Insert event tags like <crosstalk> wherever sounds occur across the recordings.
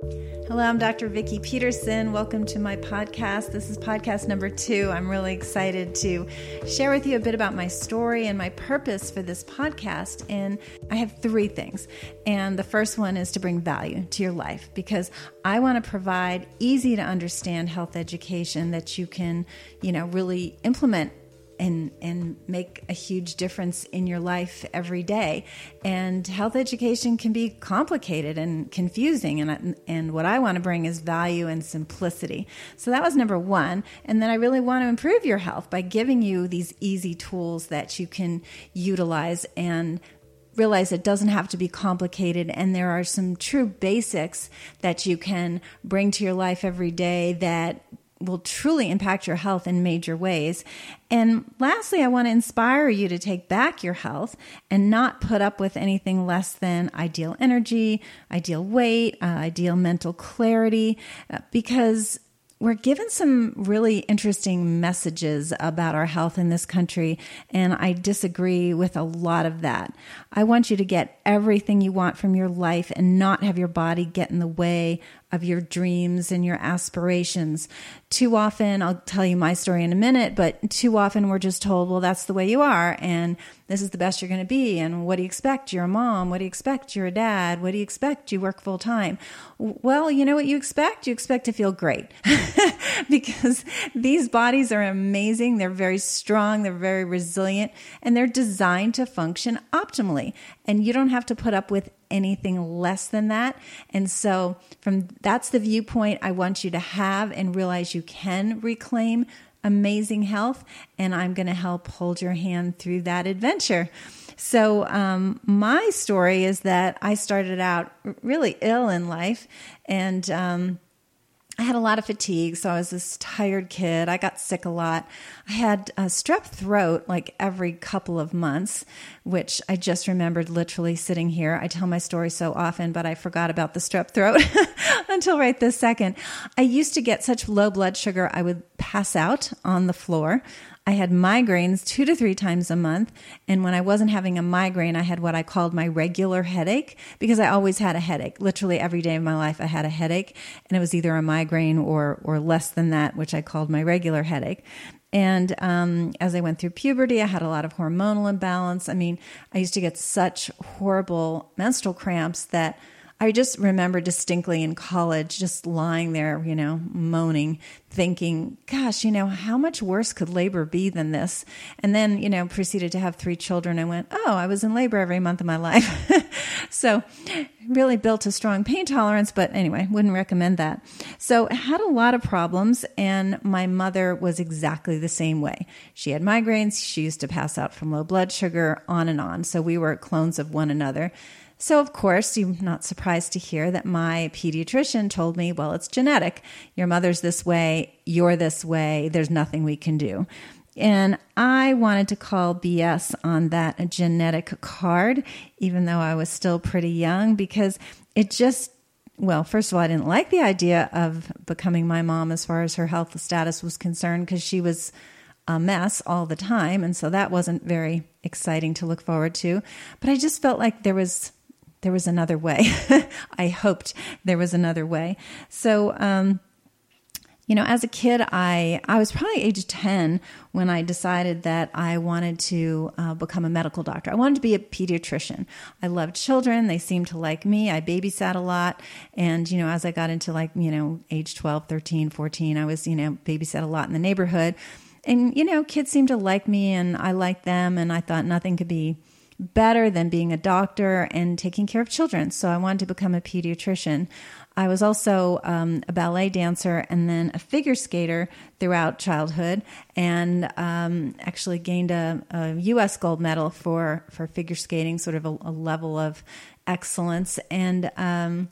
Hello, I'm Dr. Vikki Petersen. Welcome to my podcast. This is podcast number two. I'm really excited to share with you a bit about my story and my purpose for this podcast. And I have three things. And the first one is to bring value to your life because I want to provide easy to understand health education that you can, you know, really implement and and make a huge difference in your life every day. And health education can be complicated and confusing and and what I want to bring is value and simplicity. So that was number 1. And then I really want to improve your health by giving you these easy tools that you can utilize and realize it doesn't have to be complicated and there are some true basics that you can bring to your life every day that will truly impact your health in major ways. And lastly, I want to inspire you to take back your health and not put up with anything less than ideal energy, ideal weight, uh, ideal mental clarity, uh, because we're given some really interesting messages about our health in this country, and I disagree with a lot of that. I want you to get everything you want from your life and not have your body get in the way of your dreams and your aspirations. Too often, I'll tell you my story in a minute, but too often we're just told, well, that's the way you are, and this is the best you're going to be. And what do you expect? You're a mom. What do you expect? You're a dad. What do you expect? You work full time. Well, you know what you expect? You expect to feel great <laughs> because these bodies are amazing. They're very strong. They're very resilient and they're designed to function optimally. And you don't have to put up with anything less than that. And so from that's the viewpoint I want you to have and realize you can reclaim amazing health and I'm going to help hold your hand through that adventure. So, um, my story is that I started out really ill in life and um, I had a lot of fatigue, so I was this tired kid. I got sick a lot. I had a strep throat like every couple of months, which I just remembered literally sitting here. I tell my story so often, but I forgot about the strep throat <laughs> until right this second. I used to get such low blood sugar, I would pass out on the floor. I had migraines two to three times a month. And when I wasn't having a migraine, I had what I called my regular headache because I always had a headache. Literally every day of my life, I had a headache and it was either a migraine or, or less than that, which I called my regular headache. And um, as I went through puberty, I had a lot of hormonal imbalance. I mean, I used to get such horrible menstrual cramps that I just remember distinctly in college just lying there, you know, moaning, thinking, gosh, you know, how much worse could labor be than this? And then, you know, proceeded to have three children. I went, oh, I was in labor every month of my life. <laughs> so really built a strong pain tolerance, but anyway, wouldn't recommend that. So had a lot of problems and my mother was exactly the same way. She had migraines. She used to pass out from low blood sugar on and on. So we were clones of one another. So, of course, you're not surprised to hear that my pediatrician told me, well, it's genetic. Your mother's this way, you're this way, there's nothing we can do. And I wanted to call BS on that genetic card, even though I was still pretty young, because it just well, first of all, I didn't like the idea of becoming my mom as far as her health status was concerned because she was a mess all the time. And so that wasn't very exciting to look forward to. But I just felt like there was there was another way. <laughs> I hoped there was another way. So, um, you know, as a kid, I I was probably age ten when I decided that I wanted to uh, become a medical doctor. I wanted to be a pediatrician. I loved children; they seemed to like me. I babysat a lot, and you know, as I got into like you know age 12, 13, 14, I was you know babysat a lot in the neighborhood, and you know, kids seemed to like me, and I liked them, and I thought nothing could be better than being a doctor and taking care of children. So I wanted to become a pediatrician. I was also um, a ballet dancer and then a figure skater throughout childhood, and um, actually gained a, a, U.S. gold medal for for figure skating, sort of a, a level of excellence. And um,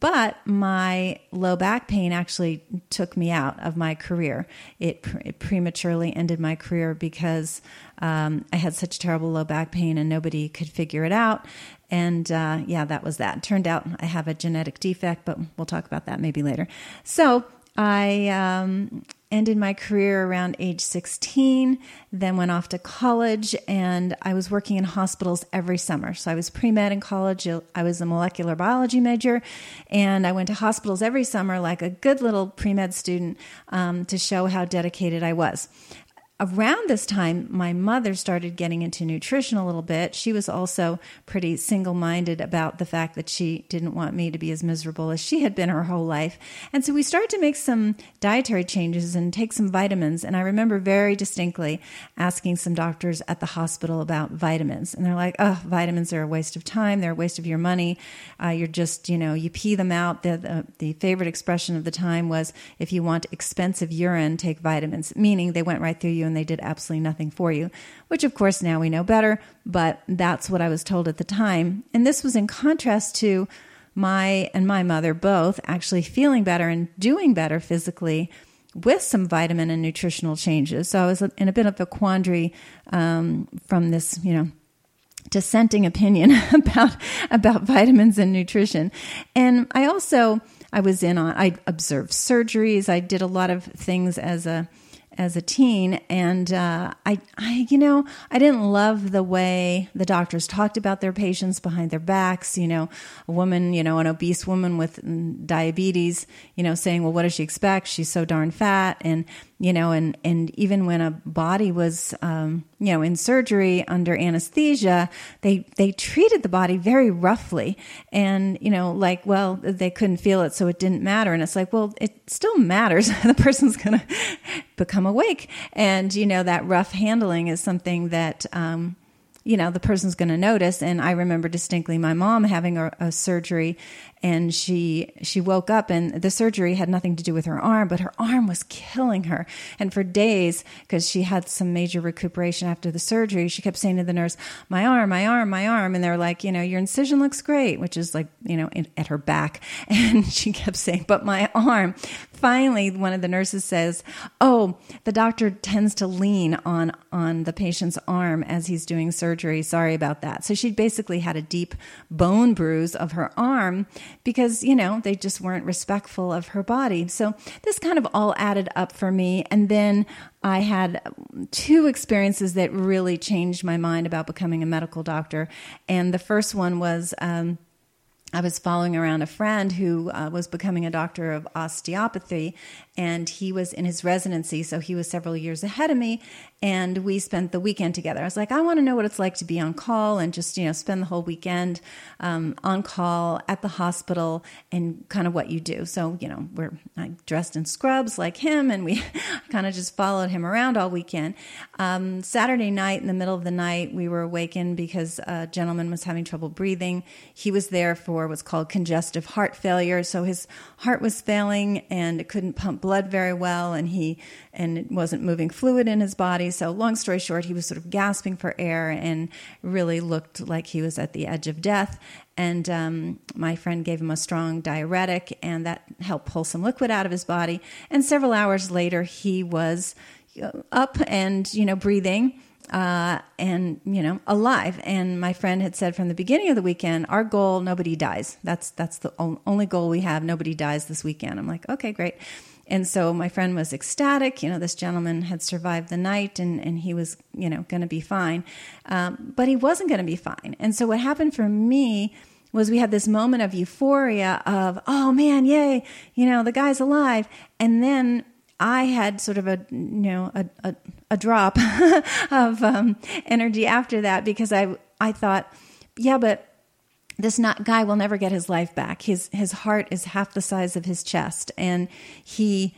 but my low back pain actually took me out of my career. It, it prematurely ended my career because um, I had such terrible low back pain and nobody could figure it out. And uh, yeah, that was that. Turned out I have a genetic defect, but we'll talk about that maybe later. So I um, ended my career around age 16, then went off to college, and I was working in hospitals every summer. So I was pre med in college, I was a molecular biology major, and I went to hospitals every summer like a good little pre med student um, to show how dedicated I was around this time, my mother started getting into nutrition a little bit. She was also pretty single minded about the fact that she didn't want me to be as miserable as she had been her whole life. And so we started to make some dietary changes and take some vitamins. And I remember very distinctly asking some doctors at the hospital about vitamins. And they're like, oh, vitamins are a waste of time, they're a waste of your money. Uh, you're just, you know, you pee them out. The, the, the favorite expression of the time was if you want expensive urine, take vitamins, meaning they went right through you and they did absolutely nothing for you, which of course now we know better, but that's what I was told at the time. And this was in contrast to my and my mother both actually feeling better and doing better physically with some vitamin and nutritional changes. So I was in a bit of a quandary um, from this, you know, dissenting opinion <laughs> about about vitamins and nutrition. And I also I was in on I observed surgeries. I did a lot of things as a as a teen, and uh, I, I, you know, I didn't love the way the doctors talked about their patients behind their backs. You know, a woman, you know, an obese woman with diabetes, you know, saying, "Well, what does she expect? She's so darn fat," and you know, and and even when a body was, um, you know, in surgery under anesthesia, they they treated the body very roughly, and you know, like, well, they couldn't feel it, so it didn't matter, and it's like, well, it still matters. <laughs> the person's gonna <laughs> become awake, and you know, that rough handling is something that. Um, you know the person's going to notice. And i remember distinctly my mom having a, a, surgery and she she woke up and the surgery had nothing to do with her arm but her arm was killing her. And for days because she had some major recuperation after the surgery she kept saying to the nurse my arm my arm my arm. And they're like you know your incision looks great which is like you know in, at her back. <laughs> And she kept saying but my arm. Finally one of the nurses says oh the doctor tends to lean on on the patient's arm as he's doing surgery sorry about that so she basically had a deep bone bruise of her arm because, you know, they just weren't respectful of her body. So this kind of all added up for me. And then I had two experiences that really changed my mind about becoming a medical doctor. And the first one was, um, I was following around a friend who uh, was becoming a doctor of osteopathy, and he was in his residency, so he was several years ahead of me. And we spent the weekend together. I was like, I want to know what it's like to be on call and just you know spend the whole weekend um, on call at the hospital and kind of what you do. So you know we're I dressed in scrubs like him, and we <laughs> kind of just followed him around all weekend. Um, Saturday night, in the middle of the night, we were awakened because a gentleman was having trouble breathing. He was there for what's called congestive heart failure, so his heart was failing and it couldn't pump blood very well and he and it wasn't moving fluid in his body. So long story short he was sort of gasping for air and really looked like he was at the edge of death. And um, my friend gave him a strong diuretic and that helped pull some liquid out of his body. And several hours later he was up and you know breathing uh, and you know alive. And my friend had said from the beginning of the weekend, our goal: nobody dies. That's that's the only goal we have. Nobody dies this weekend. I'm like, okay, great. And so my friend was ecstatic. You know, this gentleman had survived the night and, and he was, you know, going to be fine. Um, but he wasn't going to be fine. And so what happened for me was we had this moment of euphoria of, oh man, yay, you know, the guy's alive. And then I had sort of a you know a a, a drop <laughs> of um, energy after that because I I thought, yeah, but this not guy will never get his life back. His his heart is half the size of his chest, and he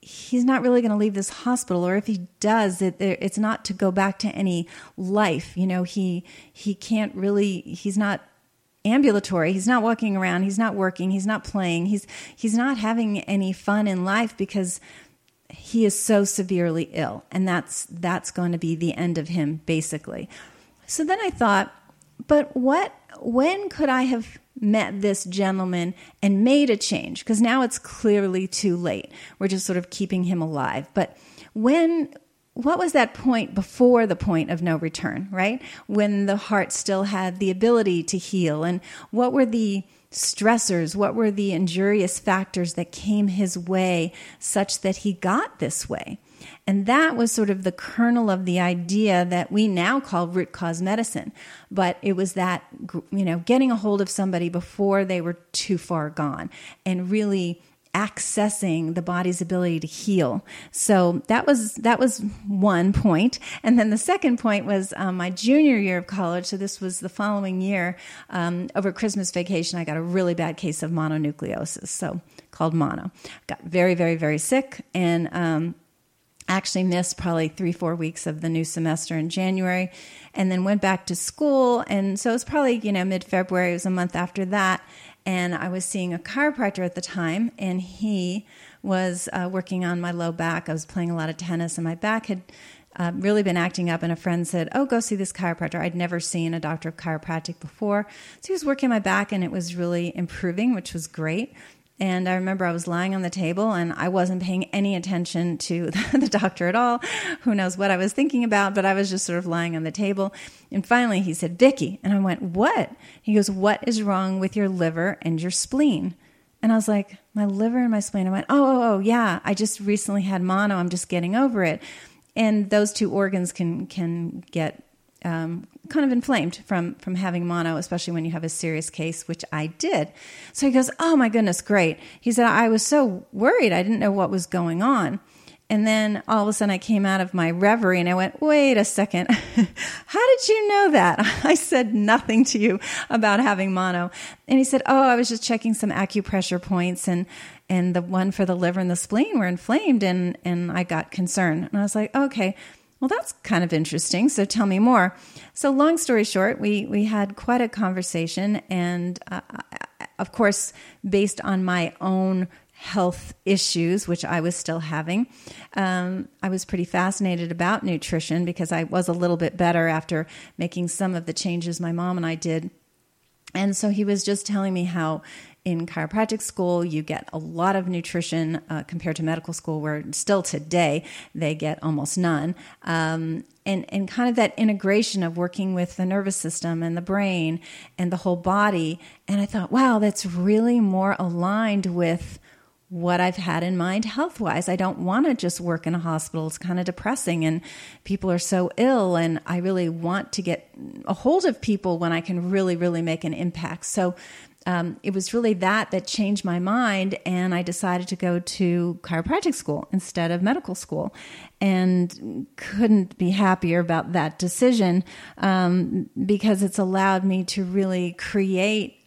he's not really going to leave this hospital or if he does it it's not to go back to any life you know he he can't really he's not ambulatory. He's not walking around. He's not working. He's not playing. He's he's not having any fun in life because he is so severely ill and that's that's going to be the end of him basically. So then i thought but what when could i have met this gentleman and made a change? Because now it's clearly too late. We're just sort of keeping him alive. But when what was that point before the point of no return right? When the heart still had the ability to heal and what were the stressors? What were the injurious factors that came his way such that he got this way? And that was sort of the kernel of the idea that we now call root cause medicine. But it was that, you know, getting a hold of somebody before they were too far gone and really accessing the body's ability to heal. So that was that was one point, and then the second point was um, my junior year of college. So this was the following year. Um, over Christmas vacation, I got a really bad case of mononucleosis, so called mono. Got very very very sick, and um, actually missed probably three four weeks of the new semester in January, and then went back to school. And so it was probably you know mid February. It was a month after that and I was seeing a chiropractor at the time, and he was uh, working on my low back. I was playing a lot of tennis, and my back had uh, really been acting up. And a friend said, "Oh, go see this chiropractor." I'd never seen a doctor of chiropractic before, so he was working my back, and it was really improving, which was great. And I remember I was lying on the table and I wasn't paying any attention to <laughs> the doctor at all. Who knows what I was thinking about, but I was just sort of lying on the table. And finally he said, Vikki. And I went, What? He goes, What is wrong with your liver and your spleen? And I was like, My liver and my spleen. I went, Oh, oh, oh, yeah. I just recently had mono. I'm just getting over it. And those two organs can can get um, kind of inflamed from from having mono, especially when you have a serious case, which I did. So he goes, "Oh my goodness, great." He said, "I was so worried. I didn't know what was going on." And then all of a sudden I came out of my reverie and I went, wait a second. <laughs> How did you know that? <laughs> I said nothing to you about having mono. And he said, oh, I was just checking some acupressure points and, and the one for the liver and the spleen were inflamed and, and I got concerned. And I was like, okay, well, that's kind of interesting. So tell me more. So, long story short, we, we had quite a conversation. And uh, of course, based on my own health issues, which I was still having, um, I was pretty fascinated about nutrition because I was a little bit better after making some of the changes my mom and I did. And so he was just telling me how in chiropractic school, you get a lot of nutrition uh, compared to medical school, where still today they get almost none. Um, and, and kind of that integration of working with the nervous system and the brain and the whole body. And I thought, wow, that's really more aligned with what I've had in mind health wise. I don't want to just work in a hospital. It's kind of depressing and people are so ill. And I really want to get a hold of people when I can really, really make an impact. So um, it was really that that changed my mind, and I decided to go to chiropractic school instead of medical school, and couldn't be happier about that decision um, because it's allowed me to really create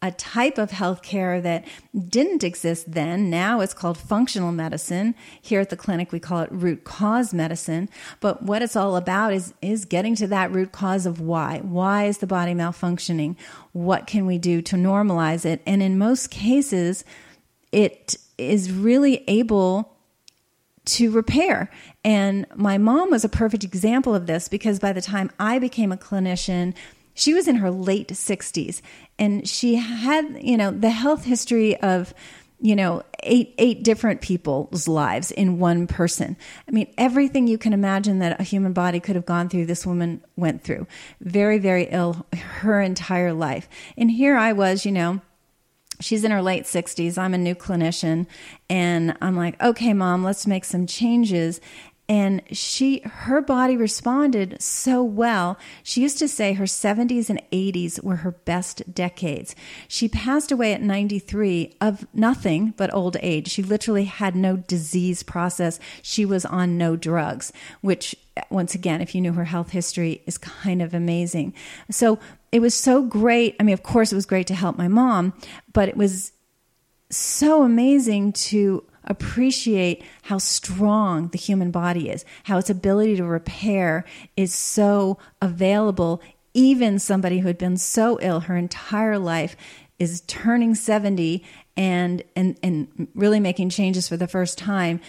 a type of healthcare that didn't exist then. Now it's called functional medicine. Here at the clinic, we call it root cause medicine. But what it's all about is, is getting to that root cause of why. Why is the body malfunctioning? What can we do to normalize it? And in most cases, it is really able to repair. And my mom was a perfect example of this because by the time I became a clinician, she was in her late 60s and she had, you know, the health history of you know eight eight different people's lives in one person. I mean everything you can imagine that a human body could have gone through this woman went through. Very very ill her entire life. And here i was you know she's in her late 60s i'm a new clinician and i'm like okay mom let's make some changes and she her body responded so well. She used to say her 70s and 80s were her best decades. She passed away at 93 of nothing but old age. She literally had no disease process. She was on no drugs which once again if you knew her health history is kind of amazing. So it was so great. I mean of course it was great to help my mom but it was so amazing to appreciate how strong the human body is, how its ability to repair is so available. Even somebody who had been so ill her entire life is turning 70 and and and really making changes for the first time.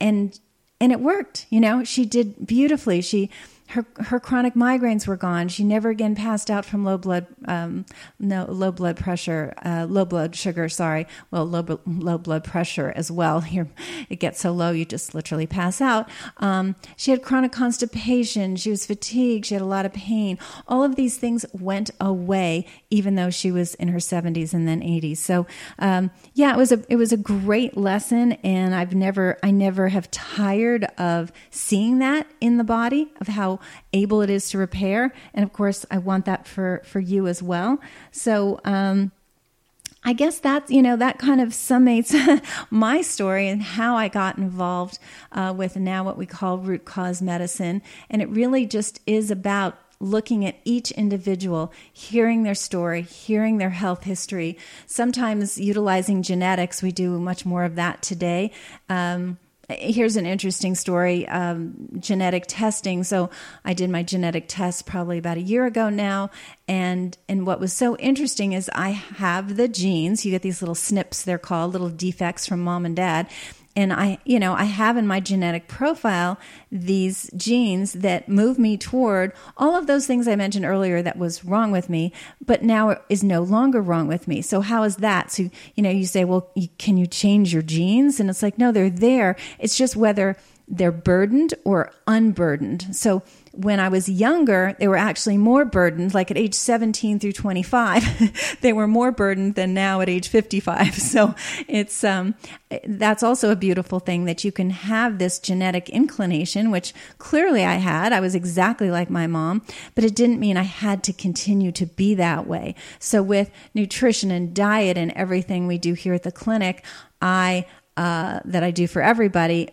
And and it worked you know? She did beautifully. She her her chronic migraines were gone. She never again passed out from low blood um, no low blood pressure, uh, low blood sugar. Sorry, well low low blood pressure as well. <laughs> Here it gets so low you just literally pass out. Um, she had chronic constipation. She was fatigued. She had a lot of pain. All of these things went away, even though she was in her 70s and then 80s. So um, yeah, it was a it was a great lesson, and I've never I never have tired of seeing that in the body of how able it is to repair. And of course, I want that for, for you as well. So, um, I guess that's, you know that kind of summates <laughs> my story and how I got involved uh, with now what we call root cause medicine, and it really just is about looking at each individual, hearing their story, hearing their health history. Sometimes utilizing genetics, we do much more of that today. Um, here's an interesting story um, genetic testing. So i did my genetic test probably about a year ago now. And and what was so interesting is i have the genes. You get these little SNPs they're called little defects from mom and dad and I, you know, I have in my genetic profile these genes that move me toward all of those things I mentioned earlier that was wrong with me, but now is no longer wrong with me. So how is that? So, you know, you say, well, can you change your genes? And it's like, no, they're there. It's just whether they're burdened or unburdened. So when I was younger, they were actually more burdened. Like at age 17 through 25, <laughs> they were more burdened than now at age 55. <laughs> So it's, um, that's also a beautiful thing that you can have this genetic inclination, which clearly I had. I was exactly like my mom, but it didn't mean I had to continue to be that way. So with nutrition and diet and everything we do here at the clinic, I, uh, that I do for everybody,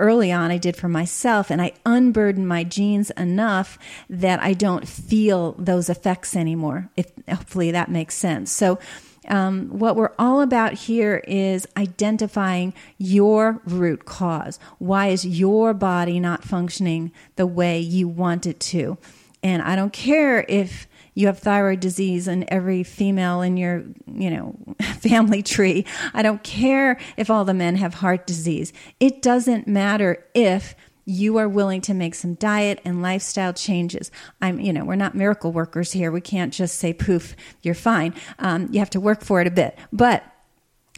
early on I did for myself, and I unburden my genes enough that I don't feel those effects anymore. If hopefully that makes sense. So. Um, what we're all about here is identifying your root cause. Why is your body not functioning the way you want it to? And I don't care if you have thyroid disease and every female in your, you know, <laughs> family tree. I don't care if all the men have heart disease. It doesn't matter if you are willing to make some diet and lifestyle changes. I'm, you know, we're not miracle workers here. We can't just say, poof, you're fine. Um, you have to work for it a bit. But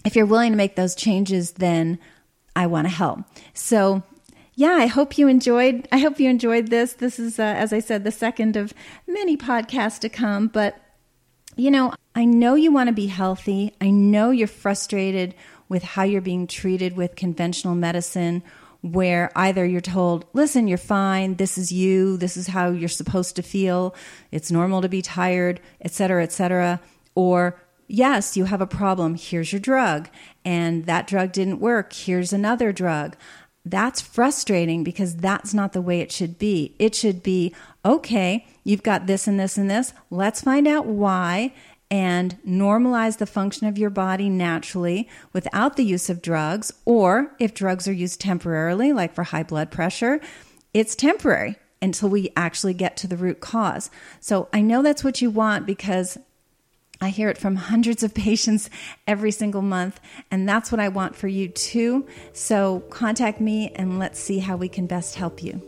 if you're willing to make those changes, then I want to help. So yeah, I hope you enjoyed. I hope you enjoyed this. This is, uh, as I said, the second of many podcasts to come. But you know, I know you want to be healthy. I know you're frustrated with how you're being treated with conventional medicine, where either you're told, "Listen, you're fine. This is you. This is how you're supposed to feel. It's normal to be tired, etc., etc." Or yes, you have a problem. Here's your drug. And that drug didn't work. Here's another drug that's frustrating because that's not the way it should be. It should be, okay, you've got this and this and this. Let's find out why and normalize the function of your body naturally without the use of drugs. Or if drugs are used temporarily, like for high blood pressure, it's temporary until we actually get to the root cause. So I know that's what you want because I hear it from <laughs> hundreds of patients every single month, and that's what I want for you too. So contact me and let's see how we can best help you.